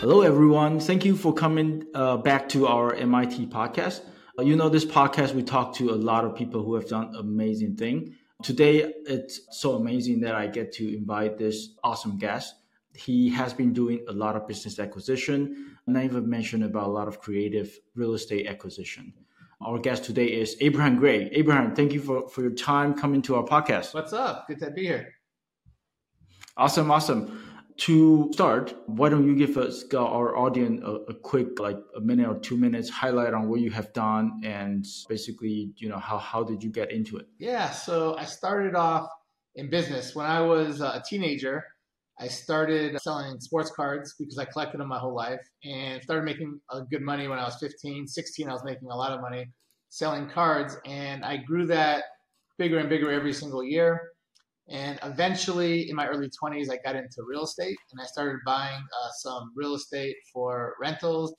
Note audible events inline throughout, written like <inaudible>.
Hello, everyone. Thank you for coming uh, back to our MIT podcast. Uh, you know, this podcast, we talk to a lot of people who have done amazing things. Today, it's so amazing that I get to invite this awesome guest. He has been doing a lot of business acquisition, and I even mentioned about a lot of creative real estate acquisition. Our guest today is Abraham Gray. Abraham, thank you for, for your time coming to our podcast. What's up? Good to be here. Awesome, awesome. To start, why don't you give us uh, our audience a, a, quick, like a minute or two minutes highlight on what you have done and basically, you know, how how did you get into it? Yeah, so I started off in business when I was uh, a teenager. I started selling sports cards because I collected them my whole life and started making good money when I was 15. 16, I was making a lot of money selling cards, and I grew that bigger and bigger every single year. And eventually, in my early 20s, I got into real estate and I started buying uh, some real estate for rentals.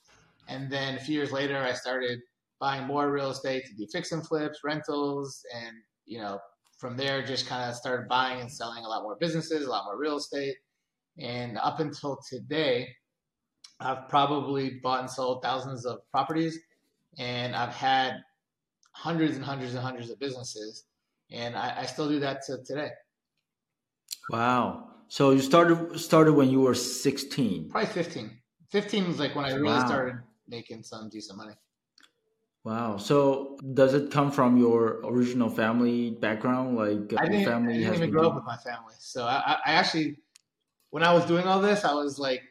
And then a few years later, I started buying more real estate to do fix and flips, rentals, and you know, from there, just kind of started buying and selling a lot more businesses, a lot more real estate. And up until today, I've probably bought and sold thousands of properties, and I've had hundreds and hundreds and hundreds of businesses, and I, I still do that to today. Wow. So you started started when you were 16. Probably 15. 15 was like when I really wow. started making some decent money. Wow. So does it come from your original family background? Like I didn't, family I didn't even grow up with my family. So I, I actually, when I was doing all this, I was like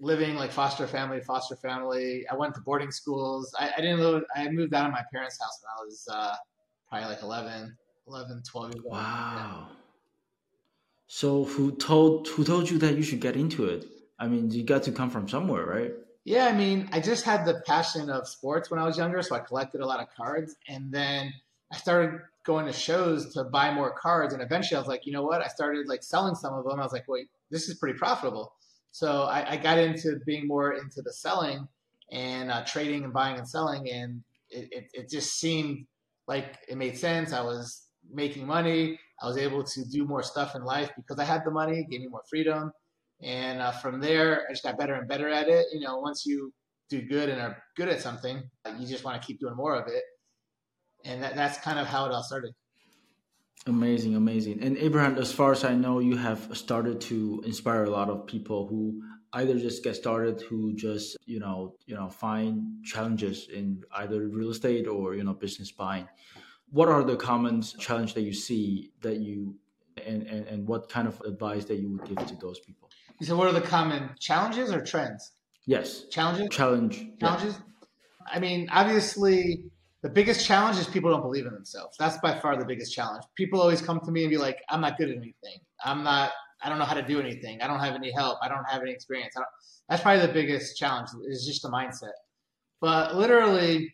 living like foster family, foster family. I went to boarding schools. I, I didn't live, I moved out of my parents' house when I was uh, probably like 11, 11, 12 years old. Wow. Yeah. So who told who told you that you should get into it? I mean, you got to come from somewhere, right? Yeah, I mean, I just had the passion of sports when I was younger, so I collected a lot of cards, and then I started going to shows to buy more cards, and eventually I was like, you know what? I started like selling some of them. I was like, wait, this is pretty profitable. So I, I got into being more into the selling and uh, trading and buying and selling, and it, it, it just seemed like it made sense. I was making money. I was able to do more stuff in life because I had the money, gave me more freedom. And uh, from there, I just got better and better at it. You know, once you do good and are good at something, you just want to keep doing more of it. And that, that's kind of how it all started. Amazing, amazing. And Abraham, as far as I know, you have started to inspire a lot of people who either just get started, who just you know, you know, find challenges in either real estate or you know, business buying what are the common challenge that you see that you and, and, and what kind of advice that you would give to those people? You said what are the common challenges or trends? Yes. Challenges? Challenge challenges? Yeah. i mean obviously the biggest challenge is people don't believe in themselves. That's by far the biggest challenge. People always come to me and be like i'm not good at anything. I'm not i don't know how to do anything. I don't have any help. I don't have any experience. That's probably the biggest challenge is just the mindset. But literally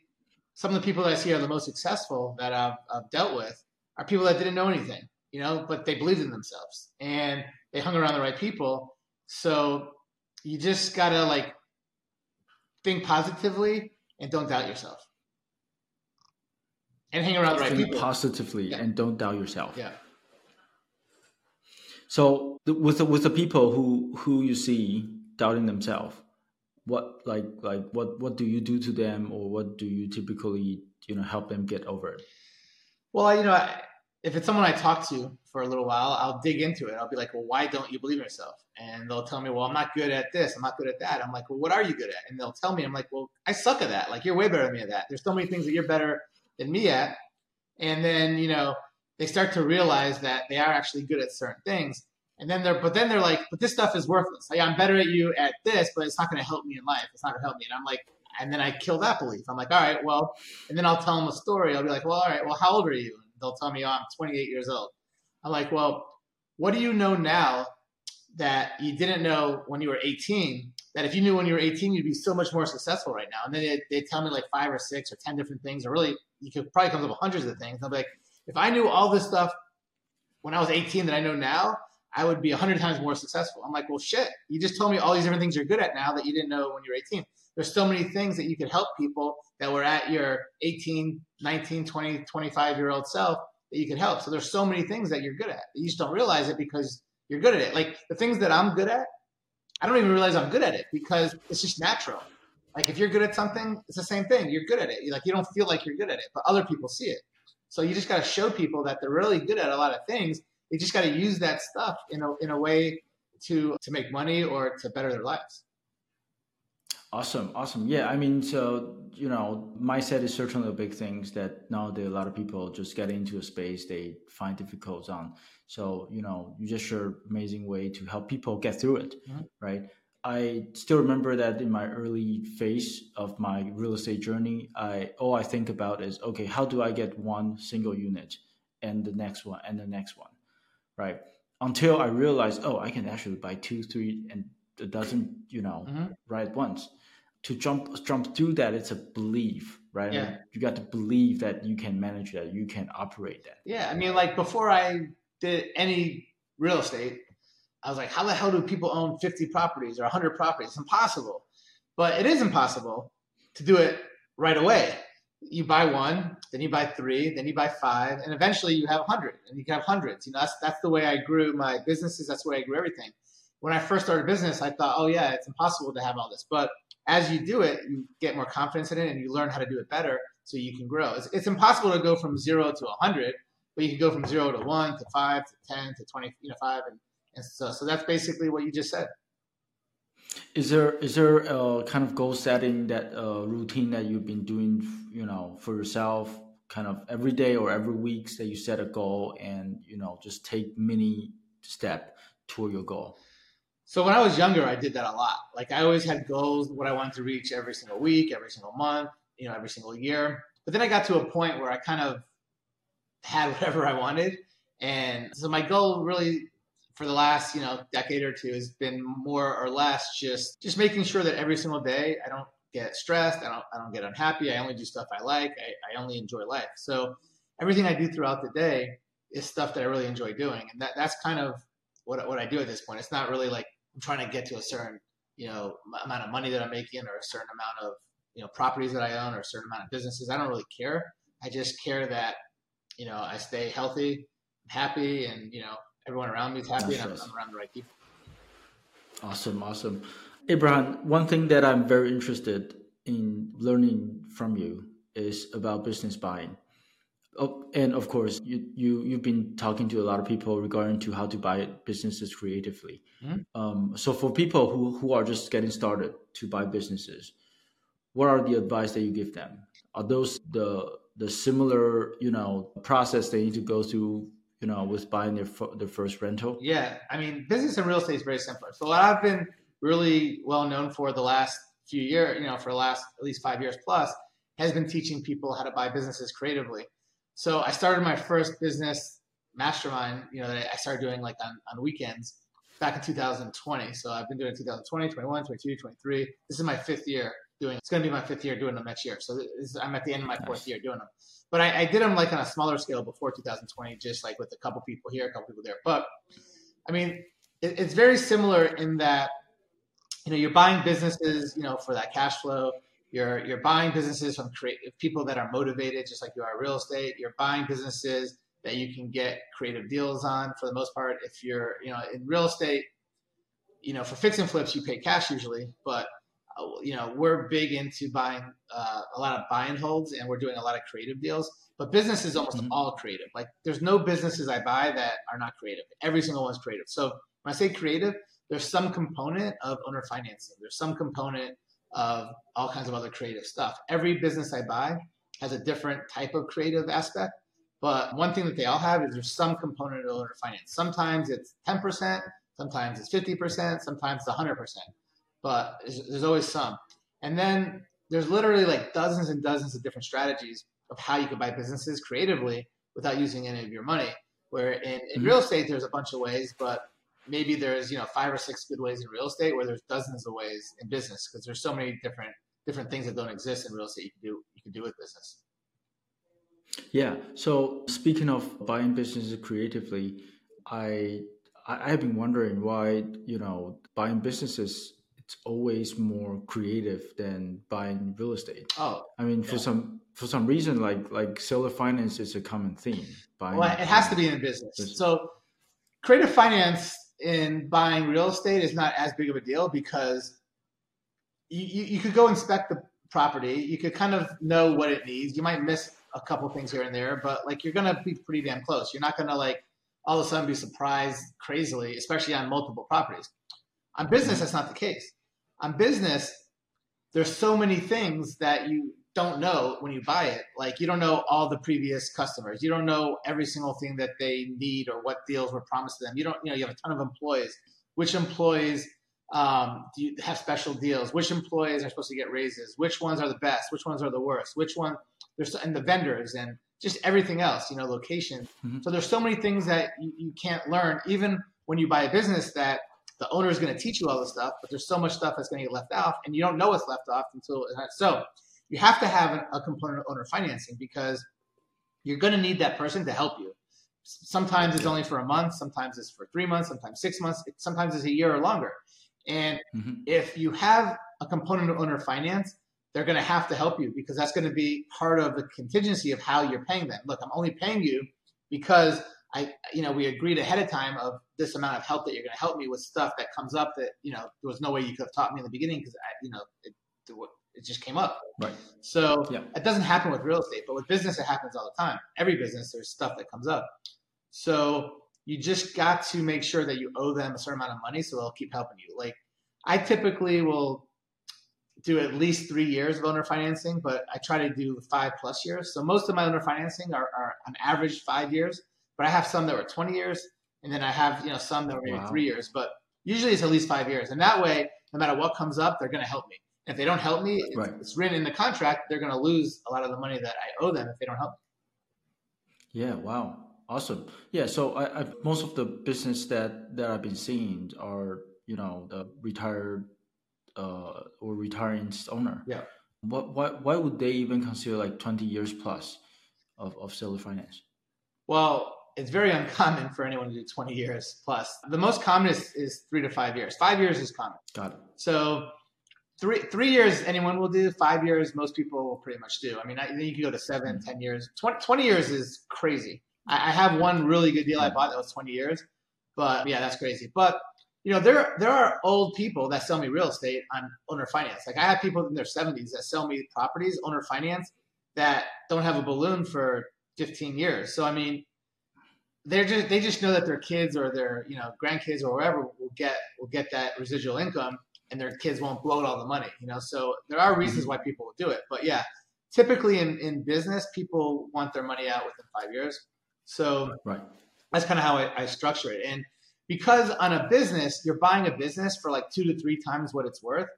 some of the people that I see are the most successful that I've, I've dealt with are people that didn't know anything, you know, but they believed in themselves and they hung around the right people. So you just gotta like think positively and don't doubt yourself. And hang around the right think people. positively yeah. and don't doubt yourself. Yeah. So with the, with the people who who you see doubting themselves, what like like what what do you do to them or what do you typically you know help them get over it? Well you know if it's someone i talk to for a little while i'll dig into it. I'll be like well why don't you believe in yourself? And they'll tell me well i'm not good at this. I'm not good at that. I'm like well what are you good at? And they'll tell me i'm like well i suck at that. Like you're way better than me at that. There's so many things that you're better than me at. And then you know they start to realize that they are actually good at certain things and then they're, but then they're like, but this stuff is worthless. Like, I'm better at you at this, but it's not going to help me in life. It's not going to help me. And I'm like, and then I kill that belief. I'm like, all right, well, and then I'll tell them a story. I'll be like, well, all right, well, how old are you? And they'll tell me, oh, I'm 28 years old. I'm like, well, what do you know now that you didn't know when you were 18? That if you knew when you were 18, you'd be so much more successful right now. And then they, they tell me like five or six or 10 different things, or really, you could probably come up with hundreds of things. Be like, if I knew all this stuff when I was 18 that I know now, I would be 100 times more successful. I'm like, well, shit, you just told me all these different things you're good at now that you didn't know when you were 18. There's so many things that you could help people that were at your 18, 19, 20, 25 year old self that you could help. So there's so many things that you're good at. You just don't realize it because you're good at it. Like the things that I'm good at I don't even realize I'm good at it because it's just natural. Like if you're good at something, it's the same thing. You're good at it. You like you don't feel like you're good at it, but other people see it. So you just got to show people that they're really good at a lot of things. They just got to use that stuff in a in a way to to make money or to better their lives. Awesome, awesome. Yeah, I mean, so you know, mindset is certainly a big thing that nowadays a lot of people just get into a space they find difficult on. So you know, you just share amazing way to help people get through it, mm-hmm. right? I still remember that in my early phase of my real estate journey, I all I think about is okay, how do I get one single unit and the next one and the next one, right? Until I realized, oh, I can actually buy two, three, and a dozen, you know, mm-hmm. right at once to jump jump through that it's a belief right yeah. you got to believe that you can manage that you can operate that yeah i mean like before i did any real estate i was like how the hell do people own 50 properties or 100 properties it's impossible but it is impossible to do it right away you buy one then you buy three then you buy five and eventually you have a 100 and you can have hundreds you know that's that's the way i grew my businesses that's the way i grew everything when i first started business i thought oh yeah it's impossible to have all this but as you do it, you get more confidence in it and you learn how to do it better so you can grow. It's, it's impossible to go from zero to a 100, but you can go from zero to one to five to 10 to 20, you know, five. And, and so, so that's basically what you just said. Is there is there a kind of goal setting that uh, routine that you've been doing, you know, for yourself, kind of every day or every week that you set a goal and you know just take mini step toward your goal? So when I was younger, I did that a lot. Like I always had goals, what I wanted to reach every single week, every single month, you know, every single year. But then I got to a point where I kind of had <laughs> whatever I wanted. And so my goal really for the last, you know, decade or two has been more or less just just making sure that every single day I don't get stressed, I don't I don't get unhappy, I only do stuff I like, I, I only enjoy life. So everything I do throughout the day is stuff that I really enjoy doing. And that, that's kind of what, what I do at this point. It's not really like I'm trying to get to a certain you know amount of money that I'm making or a certain amount of you know properties that I own or a certain amount of businesses. I don't really care. I just care that you know I stay healthy, happy, and you know everyone around me is happy, and I'm, I'm around the right people. Awesome, awesome. Abraham, one thing that I'm very interested in learning from you is about business buying. Oh, and of course, you, you you've been talking to a lot of people regarding to how to buy businesses creatively. Mm-hmm. Um, so for people who who are just getting started to buy businesses, what are the advice that you give them? Are those the the similar you know process they need to go through you know with buying their their first rental? Yeah, I mean, business and real estate is very similar. So what I've been really well known for the last few years, you know, for the last at least five years plus, has been teaching people how to buy businesses creatively. So I started my first business mastermind, you know, that I started doing like on, on weekends back in 2020. So I've been doing 2020, 21, 22, 23. This is my fifth year doing, it's going to be my fifth year doing them next year. So is, I'm at the end of my fourth year doing them. But I, I, did them like on a smaller scale before 2020, just like with a couple people here, a couple people there. But I mean, it, it's very similar in that, you know, you're buying businesses, you know, for that cash flow you're you're buying businesses from creative people that are motivated, just like you are real estate. You're buying businesses that you can get creative deals on for the most part. If you're you know in real estate, you know for fix and flips you pay cash usually, but you know we're big into buying uh, a lot of buy and holds, and we're doing a lot of creative deals. But business is almost mm-hmm. all creative. Like there's no businesses I buy that are not creative. Every single one's creative. So when I say creative, there's some component of owner financing. There's some component of all kinds of other creative stuff. Every business I buy has a different type of creative aspect. But one thing that they all have is there's some component of owner finance. Sometimes it's 10%, sometimes it's 50%, sometimes it's 100%. But there's always some. And then there's literally like dozens and dozens of different strategies of how you can buy businesses creatively without using any of your money. Where in, in mm-hmm. real estate, there's a bunch of ways, but maybe there's you know five or six good ways in real estate where there's dozens of ways in business because there's so many different different things that don't exist in real estate you can do you can do with business yeah so speaking of buying businesses creatively i i have been wondering why you know buying businesses always more creative than buying real estate oh i mean for some for some reason like like seller finance is a common theme well it has to be in business so creative finance in buying real estate is not as big of a deal because you, you, you could go inspect the property. You could kind of know what it needs. You might miss a couple things here and there, but like you're gonna be pretty damn close. You're not gonna like all of a sudden be surprised crazily, especially on multiple properties. On business, that's not the case. On business, there's so many things that you don't know when you buy it. Like you don't know all the previous customers. You don't know every single thing that they need or what deals were promised to them. You don't, you know, you have a ton of employees. Which employees um, do you have special deals? Which employees are supposed to get raises? Which ones are the best? Which ones are the worst? Which one? There's and the vendors and just everything else. You know, location. Mm-hmm. So there's so many things that you, you can't learn, even when you buy a business that the owner is going to teach you all this stuff, but there's so much stuff that's going to get left off, and you don't know what's left off until so. You have to have a component of owner financing because you're going to need that person to help you. Sometimes it's only for a month, sometimes it's for three months, sometimes six months, sometimes it's a year or longer. And mm-hmm. if you have a component of owner finance, they're going to have to help you because that's going to be part of the contingency of how you're paying them. Look, I'm only paying you because I, you know, we agreed ahead of time of this amount of help that you're going to help me with stuff that comes up that, you know, there was no way you could have taught me in the beginning because I, you know, it, it just came up. Right. So yeah. it doesn't happen with real estate, but with business, it happens all the time. Every business, there's stuff that comes up. So you just got to make sure that you owe them a certain amount of money so they'll keep helping you. Like I typically will do at least three years of owner financing, but I try to do five plus years. So most of my owner financing are, are on average five years, but I have some that were 20 years, and then I have you know some that were maybe wow. three years. But usually it's at least five years, and that way, no matter what comes up, they're going to help me. If they don't help me, it's, right. it's written in the contract. They're going to lose a lot of the money that I owe them if they don't help me. Yeah. Wow. Awesome. Yeah. So I, I most of the business that that I've been seeing are you know the retired uh, or retiring owner. Yeah. What why why would they even consider like twenty years plus of of seller finance? Well, it's very uncommon for anyone to do 20 years plus. The most common is, is three to five years. Five years is common. Got it. So three three years anyone will do five years most people will pretty much do i mean I, you can go to seven mm-hmm. ten years 20, 20 years is crazy I, I, have one really good deal i bought that was 20 years but yeah that's crazy but you know there there are old people that sell me real estate on owner finance like i have people in their 70s that sell me properties owner finance that don't have a balloon for 15 years so i mean they're just they just know that their kids or their you know grandkids or whatever will get will get that residual income and their kids won't bloat all the money, you know. So there are reasons mm-hmm. why people will do it. But yeah, typically in, in business, people want their money out within five years. So right. that's kind of how I, I structure it. And because on a business, you're buying a business for like two to three times what it's worth.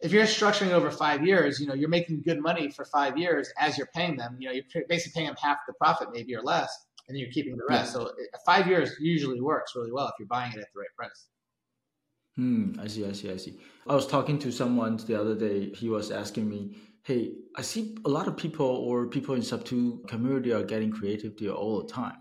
If you're structuring over five years, you know, you're making good money for five years as you're paying them. You know, you're basically paying them half the profit, maybe or less, and then you're keeping the rest. Yeah. So five years usually works really well if you're buying it at the right price. Hmm, I see, I see, I see. I was talking to someone the other day. He was asking me, "Hey, I see a lot of people or people in SubTo community are getting creative deal all the time.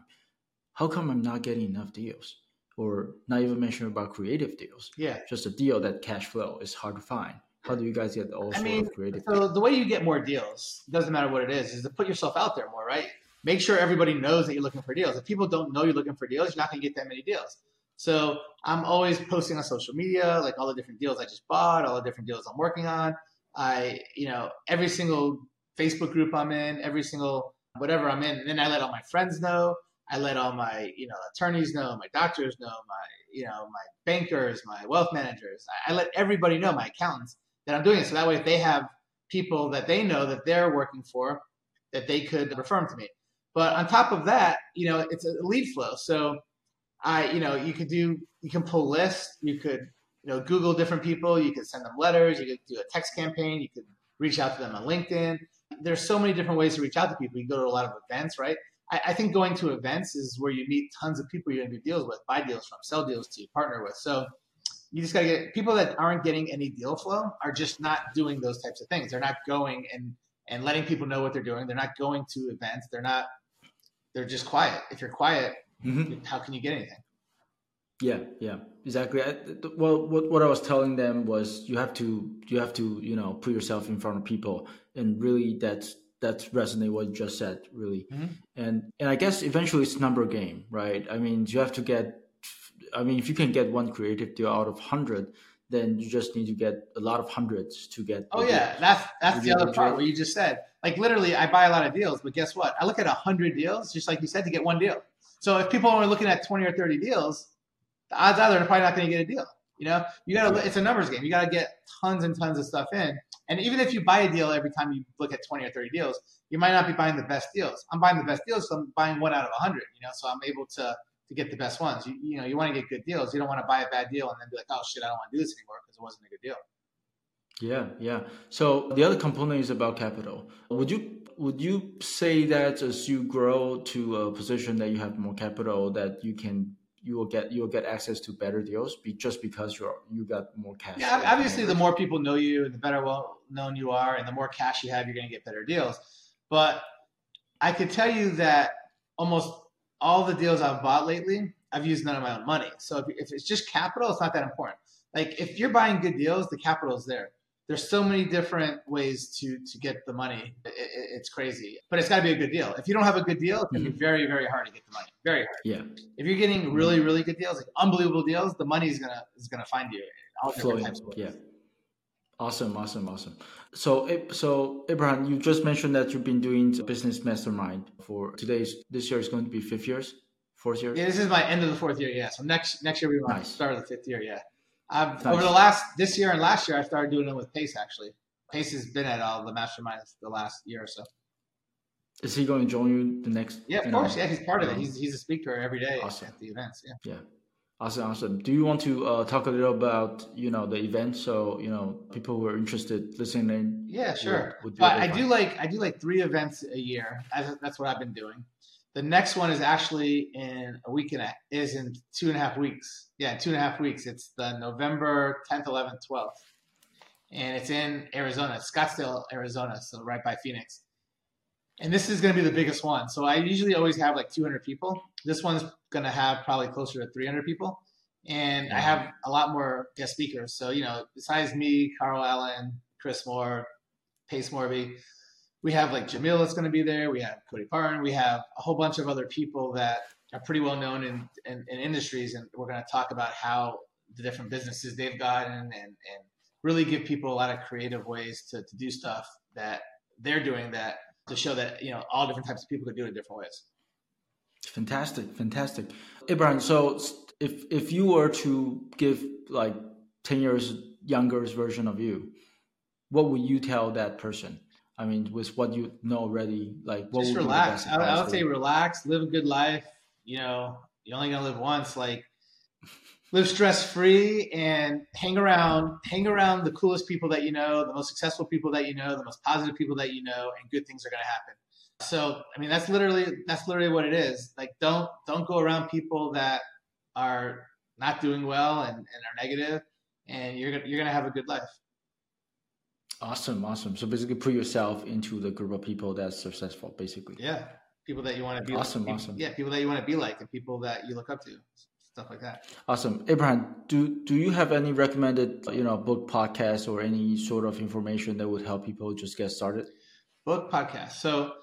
How come I'm not getting enough deals? Or not even mention about creative deals? Yeah, just a deal that cash flow is hard to find. How do you guys get all I mean, of creative? So the way you get more deals doesn't matter what it is, is to put yourself out there more, right? Make sure everybody knows that you're looking for deals. If people don't know you're looking for deals, you're not going to get that many deals. So I'm always posting on social media, like all the different deals I just bought, all the different deals I'm working on. I, you know, every single Facebook group I'm in, every single whatever I'm in, and then I let all my friends know. I let all my, you know, attorneys know, my doctors know, my, you know, my bankers, my wealth managers. I, I let everybody know, my accountants, that I'm doing it. So that way, if they have people that they know that they're working for, that they could refer them to me. But on top of that, you know, it's a lead flow. So I, you know, you could do, you can pull lists, you could, you know, Google different people, you could send them letters, you could do a text campaign, you could reach out to them on LinkedIn. There's so many different ways to reach out to people. You go to a lot of events, right? I, I think going to events is where you meet tons of people you're going to do deals with, buy deals from, sell deals to, partner with. So you just got to get people that aren't getting any deal flow are just not doing those types of things. They're not going and and letting people know what they're doing. They're not going to events. They're not. They're just quiet. If you're quiet, mm-hmm. how can you get anything? Yeah, yeah, exactly. I, well, what what I was telling them was you have to you have to you know put yourself in front of people, and really that's that's resonate what you just said really, mm-hmm. and and I guess eventually it's number game, right? I mean, you have to get I mean, if you can get one creative deal out of hundred, then you just need to get a lot of hundreds to get. Oh yeah, deals. that's that's the other part where you just said like literally I buy a lot of deals, but guess what? I look at a hundred deals, just like you said, to get one deal. So if people are looking at twenty or thirty deals, the odds are they're probably not going to get a deal. You know, you gotta. It's a numbers game. You gotta get tons and tons of stuff in. And even if you buy a deal every time you look at twenty or thirty deals, you might not be buying the best deals. I'm buying the best deals, so I'm buying one out of a hundred. You know, so I'm able to to get the best ones. You, you know, you want to get good deals. You don't want to buy a bad deal and then be like, oh shit, I don't want to do this anymore because it wasn't a good deal. Yeah, yeah. So the other component is about capital. Would you would you say that as you grow to a position that you have more capital, that you can you will get you will get access to better deals be, just because you're you got more cash. Yeah, obviously, the more people know you, and the better well known you are, and the more cash you have, you're going to get better deals. But I could tell you that almost all the deals I've bought lately, I've used none of my own money. So if, if it's just capital, it's not that important. Like if you're buying good deals, the capital is there there's so many different ways to to get the money. It, it, it's crazy, but it's got to be a good deal. If you don't have a good deal, it's gonna be mm-hmm. very very hard to get the money. Very hard. Yeah. If you're getting really really good deals, like unbelievable deals, the money is gonna is gonna find you. All different types of ways. Yeah. Awesome, awesome, awesome. So, so Abraham, you just mentioned that you've been doing business mastermind for today's this year is going to be fifth years, fourth year. Yeah, this is my end of the fourth year. Yeah, so next next year we want nice. to start the fifth year. Yeah. I've, nice. Over the last this year and last year, I started doing it with Pace. Actually, Pace has been at all the masterminds the last year or so. Is he going to join you the next? Yeah, of course. Know, yeah, he's part of it. Uh-huh. He's he's a speaker every day awesome. at the events. Yeah. Yeah. Awesome, awesome. Do you want to uh, talk a little about you know the event so you know people who are interested listening? Yeah, sure. Would, would but I do like I do like three events a year. That's what I've been doing. The next one is actually in a week and a, is in two and a half weeks. Yeah, two and a half weeks. It's the November 10th, 11th, 12th, and it's in Arizona, Scottsdale, Arizona, so right by Phoenix. And this is going to be the biggest one. So I usually always have like 200 people. This one's going to have probably closer to 300 people, and I have a lot more guest speakers. So you know, besides me, Carl Allen, Chris Moore, Pace Morby, we have like Jamil that's going to be there. We have Cody Parton. We have a whole bunch of other people that are pretty well known in, in, in industries, and we're going to talk about how the different businesses they've gotten and, and really give people a lot of creative ways to, to do stuff that they're doing that to show that you know all different types of people could do it in different ways. Fantastic, fantastic, Abraham. So if if you were to give like ten years younger version of you, what would you tell that person? I mean, with what you know already, like what just relax. I, I would say relax, live a good life. You know, you're only gonna live once. Like, live stress free and hang around, hang around the coolest people that you know, the most successful people that you know, the most positive people that you know, and good things are gonna happen. So, I mean, that's literally that's literally what it is. Like, don't don't go around people that are not doing well and, and are negative, and you're gonna you're gonna have a good life. Awesome, awesome. So basically, put yourself into the group of people that's successful. Basically, yeah, people that you want to be. Awesome, like. awesome. Yeah, people that you want to be like, and people that you look up to, stuff like that. Awesome, Abraham. Do do you have any recommended, you know, book, podcast, or any sort of information that would help people just get started? Book, podcast. So,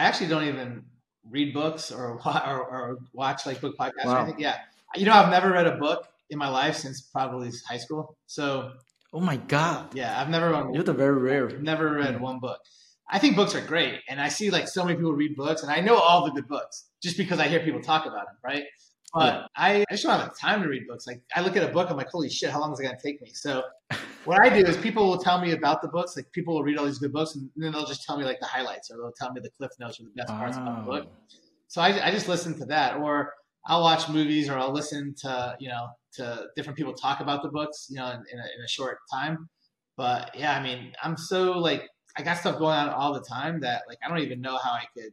I actually don't even read books or <laughs> or, or watch like book podcasts wow. or anything. Yeah, you know, I've never read a book in my life since probably high school. So Oh my god! Yeah, I've never read. You're the very rare. Never read mm. one book. I think books are great, and I see like so many people read books, and I know all the good books just because I hear people talk about them, right? But yeah. I, I just don't have the time to read books. Like I look at a book, I'm like, holy shit, how long is it gonna take me? So what I do is people will tell me about the books. Like people will read all these good books, and then they'll just tell me like the highlights, or they'll tell me the cliff notes or the best parts oh. about the book. So I, I just listen to that, or I'll watch movies, or I'll listen to you know to different people talk about the books, you know, in, in, a, in a short time. But yeah, I mean, I'm so like I got stuff going on all the time that like I don't even know how I could.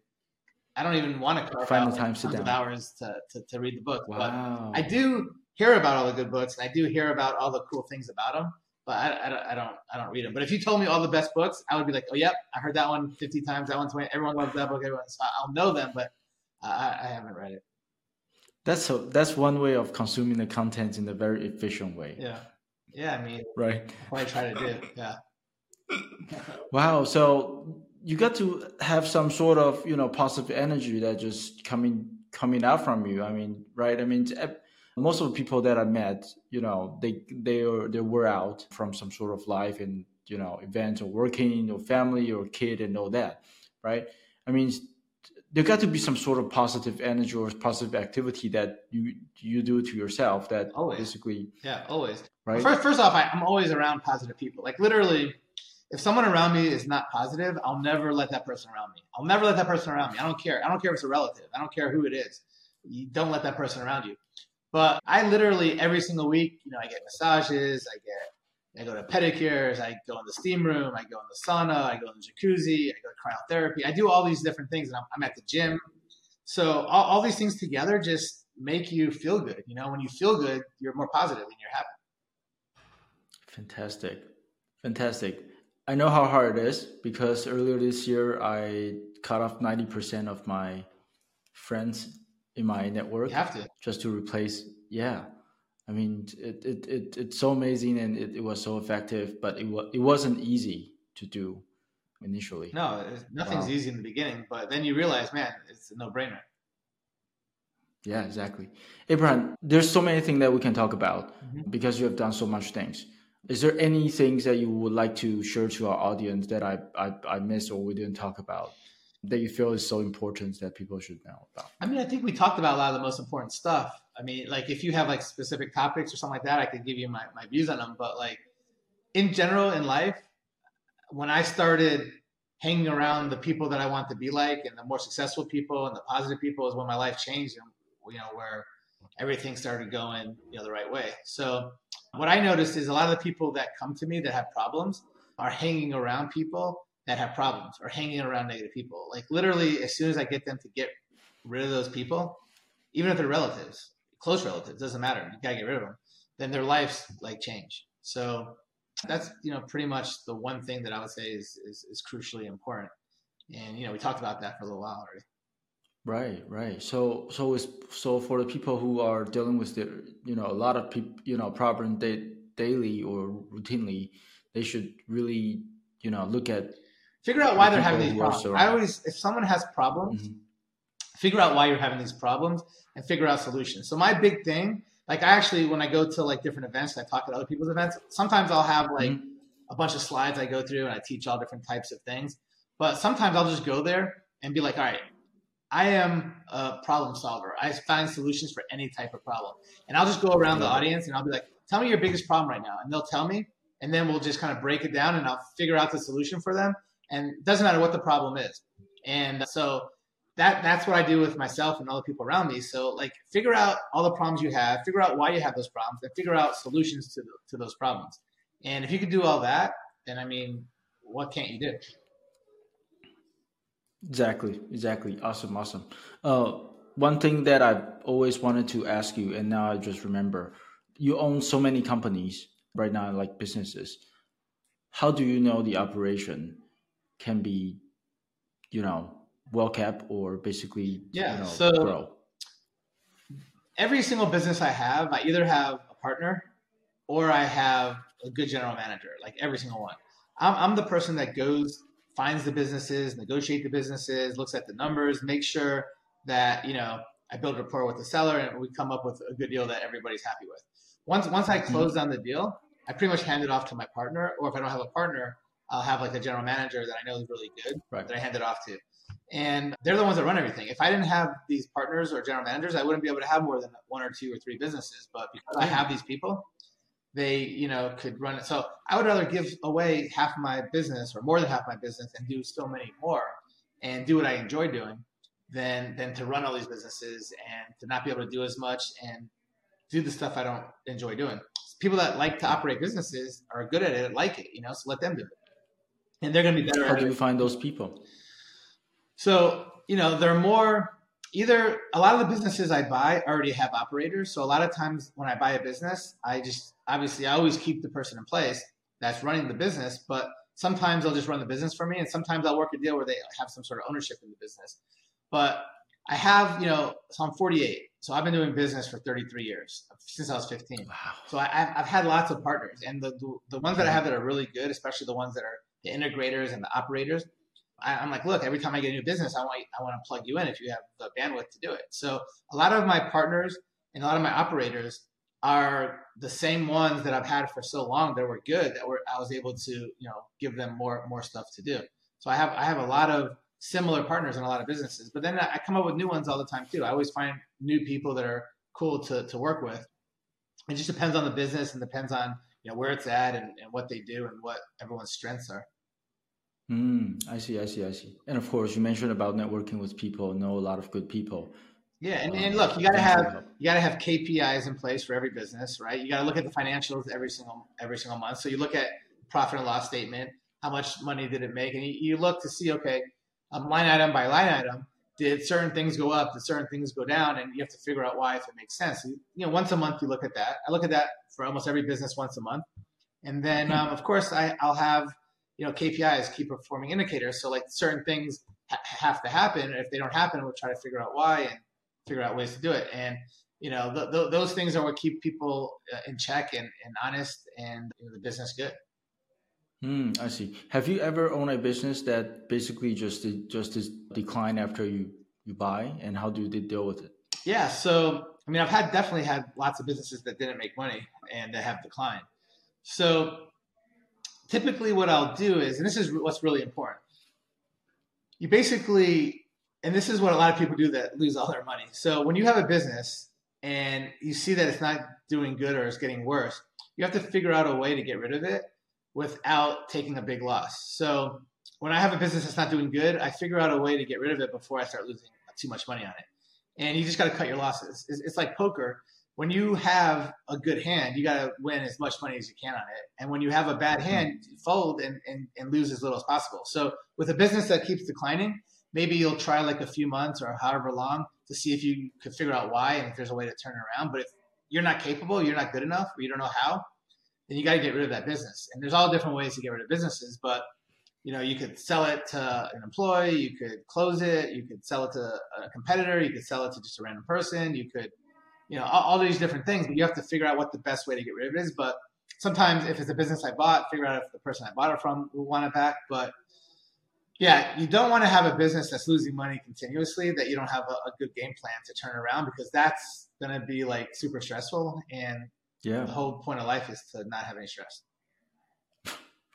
I don't even want to carve find out the time like, hours to, to, to, read the book. Wow. But I do hear about all the good books, and I do hear about all the cool things about them. But I, I, I, don't I don't read them. But if you told me all the best books, I would be like, oh yep, I heard that one 50 times. That one's 20. Everyone loves that book. Everyone, so I'll know them, but I, I haven't read it. That's so. That's one way of consuming the content in a very efficient way. Yeah. Yeah, I mean, right. What I try to do. Yeah. wow. So you got to have some sort of you know positive energy that just coming coming out from you. I mean, right? I mean, most of the people that I met, you know, they they are they were out from some sort of life and you know events or working or family or kid and all that, right? I mean, there got to be some sort of positive energy or positive activity that you you do to yourself that always. basically yeah always right first, first off I, i'm always around positive people like literally if someone around me is not positive i'll never let that person around me i'll never let that person around me i don't care i don't care if it's a relative i don't care who it is you don't let that person around you but i literally every single week you know i get massages i get I go to pedicures, I go in the steam room, I go in the sauna, I go in the jacuzzi, I go to cryotherapy. I do all these different things, and I'm, I'm at the gym. So all, all, these things together just make you feel good. You know, when you feel good, you're more positive and you're happy. Fantastic, fantastic. I know how hard it is because earlier this year I cut off ninety percent of my friends in my network. You have to just to replace. Yeah, I mean, it, it, it it's so amazing and it, it was so effective, but it was it wasn't easy to do initially. No, nothing's wow. easy in the beginning, but then you realize, man, it's a no brainer. Yeah, exactly. Abraham, there's so many things that we can talk about mm-hmm. because you have done so much things. Is there any things that you would like to share to our audience that I, I, I missed or we didn't talk about? that you feel is so important that people should know about? I mean, I think we talked about a lot of the most important stuff. I mean, like if you have like specific topics or something like that, I could give you my, my views on them. But like in general in life, when I started hanging around the people that I want to be like and the more successful people and the positive people is when my life changed and you know where everything started going you know the right way. So what I noticed is a lot of the people that come to me that have problems are hanging around people that have problems or hanging around negative people. Like literally, as soon as I get them to get rid of those people, even if they're relatives, close relatives, doesn't matter. You gotta get rid of them. Then their lives like change. So that's you know pretty much the one thing that I would say is is, is crucially important. And you know we talked about that for a little while already. Right, right. So, so it's so for the people who are dealing with the, you know, a lot of people, you know, problem day, daily or routinely, they should really, you know, look at Figure out why they're having these problems. I always, if someone has problems, mm-hmm. figure out why you're having these problems and figure out solutions. So my big thing, like I actually, when I go to like different events, I talk at other people's events. Sometimes I'll have like mm-hmm. a bunch of slides I go through and I teach all different types of things. But sometimes I'll just go there and be like, all right, I am a problem solver. I find solutions for any type of problem. And I'll just go around the audience and I'll be like, tell me your biggest problem right now. And they'll tell me. And then we'll just kind of break it down and I'll figure out the solution for them and it doesn't matter what the problem is. And so that that's what I do with myself and all the people around me. So like figure out all the problems you have, figure out why you have those problems, and figure out solutions to the, to those problems. And if you could do all that, then I mean, what can't you do? Exactly, exactly. Awesome, awesome. Uh, one thing that I've always wanted to ask you, and now I just remember, you own so many companies right now, like businesses. How do you know the operation? can be, you know, well kept or basically, yeah. You know, so grow? every single business I have, I either have a partner or I have a good general manager. Like every single one, I'm, I'm the person that goes, finds the businesses, negotiate the businesses, looks at the numbers, make sure that you know I build rapport with the seller, and we come up with a good deal that everybody's happy with. Once once I close mm-hmm. down the deal, I pretty much hand it off to my partner, or if I don't have a partner, I'll have like a general manager that I know is really good right. that I hand it off to. And they're the ones that run everything. If I didn't have these partners or general managers, I wouldn't be able to have more than one or two or three businesses. But because I have these people, they, you know, could run it. So I would rather give away half my business or more than half my business and do so many more and do what I enjoy doing than than to run all these businesses and to not be able to do as much and do the stuff I don't enjoy doing. People that like to operate businesses are good at it, like it, you know, so let them do it and they're going to be better. How do you find those people? So you know, they're more either a lot of the businesses I buy already have operators. So a lot of times when I buy a business, I just obviously I always keep the person in place that's running the business, but sometimes they'll just run the business for me, and sometimes I'll work a deal where they have some sort of ownership in the business. But I have, you know, so I'm 48. So I've been doing business for 33 years since I was 15. Wow. So I, have had lots of partners, and the, the, the ones that I have that are really good, especially the ones that are the integrators and the operators. I, am like, look, every time I get a new business, I want I want to plug you in if you have the bandwidth to do it. So a lot of my partners and a lot of my operators are the same ones that I've had for so long that were good that were I was able to you know give them more more stuff to do. So I have I have a lot of similar partners in a lot of businesses, but then I come up with new ones all the time too. I always find new people that are cool to to work with. It just depends on the business and depends on you know where it's at and, and what they do and what everyone's strengths are. Mm, I see, I see, I see. And of course, you mentioned about networking with people, know a lot of good people. Yeah, and, and look, you got to have you got to have KPIs in place for every business, right? You got to look at the financials every single every single month. So you look at profit and loss statement, how much money did it make, and you, you look to see, okay, um, line item by line item, did certain things go up, did certain things go down, and you have to figure out why if it makes sense. You, you know, once a month you look at that. I look at that for almost every business once a month, and then um, of course I, I'll have you know KPIs, key performing indicators. So like certain things ha- have to happen. and If they don't happen, we'll try to figure out why and figure out ways to do it. And you know, th- th- those things are what keep people uh, in check and, and honest and you know, the business good. Hmm, I see. Have you ever owned a business that basically just just is decline after you you buy, and how do you deal with it? Yeah, so I mean, I've had definitely had lots of businesses that didn't make money and that have declined. So typically, what I'll do is, and this is what's really important. You basically and this is what a lot of people do that lose all their money. So when you have a business and you see that it's not doing good or it's getting worse, you have to figure out a way to get rid of it without taking a big loss. So when I have a business that's not doing good, I figure out a way to get rid of it before I start losing too much money on it. And you just got to cut your losses. It's, like poker. When you have a good hand, you got to win as much money as you can on it. And when you have a bad mm-hmm. hand, fold and, and, and lose as little as possible. So with a business that keeps declining, maybe you'll try like a few months or however long to see if you could figure out why and if there's a way to turn it around. But if you're not capable, you're not good enough, or you don't know how, then you got to get rid of that business. And there's all different ways to get rid of businesses, but you know, you could sell it to an employee, you could close it, you could sell it to a competitor, you could sell it to just a random person, you could, you know, all, all these different things. But you have to figure out what the best way to get rid of it is. But sometimes, if it's a business I bought, figure out if the person I bought it from will want it back. But yeah, you don't want to have a business that's losing money continuously that you don't have a, a good game plan to turn around because that's going to be like super stressful. And yeah, the whole point of life is to not have any stress.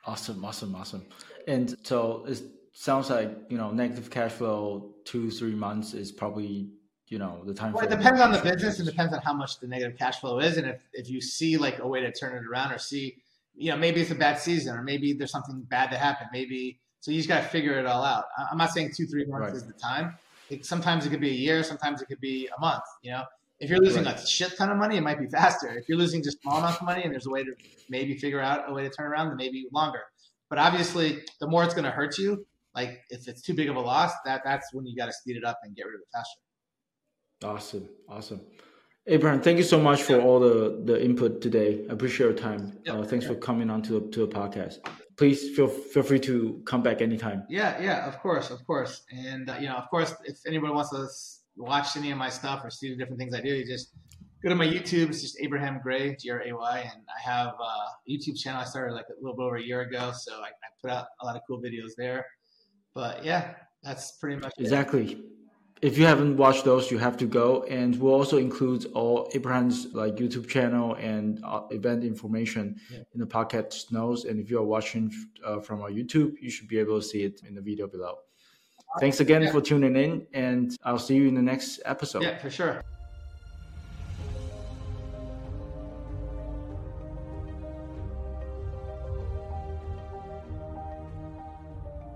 Awesome, awesome, awesome. And so it sounds like you know negative cash flow two three months is probably you know the time. Well, it depends on the business. It depends on how much the negative cash flow is, and if if you see like a way to turn it around, or see you know maybe it's a bad season, or maybe there's something bad that happened, maybe so you just got to figure it all out. I'm not saying two, three months right. is the time. It, sometimes it could be a year. Sometimes it could be a month. You know, if you're losing right. a shit ton of money, it might be faster. If you're losing just small amounts of money and there's a way to maybe figure out a way to turn around, then maybe longer. But obviously, the more it's going to hurt you, like if it's too big of a loss, that that's when you got to speed it up and get rid of it faster. Awesome, awesome. Abraham, thank you so much for all the, the input today. I appreciate your time. Uh, thanks for coming on to to the podcast. Please feel feel free to come back anytime. Yeah, yeah, of course, of course. And uh, you know, of course, if anybody wants to watch any of my stuff or see the different things I do, you just go to my YouTube. It's just Abraham Gray, G R A Y, and I have a YouTube channel I started like a little bit over a year ago. So I, I put out a lot of cool videos there. But yeah, that's pretty much exactly. It if you haven't watched those, you have to go. And we'll also include all Abraham's like YouTube channel and uh, event information yeah. in the podcast notes. And if you are watching uh, from our YouTube, you should be able to see it in the video below. Thanks again yeah. for tuning in, and I'll see you in the next episode. Yeah, for sure.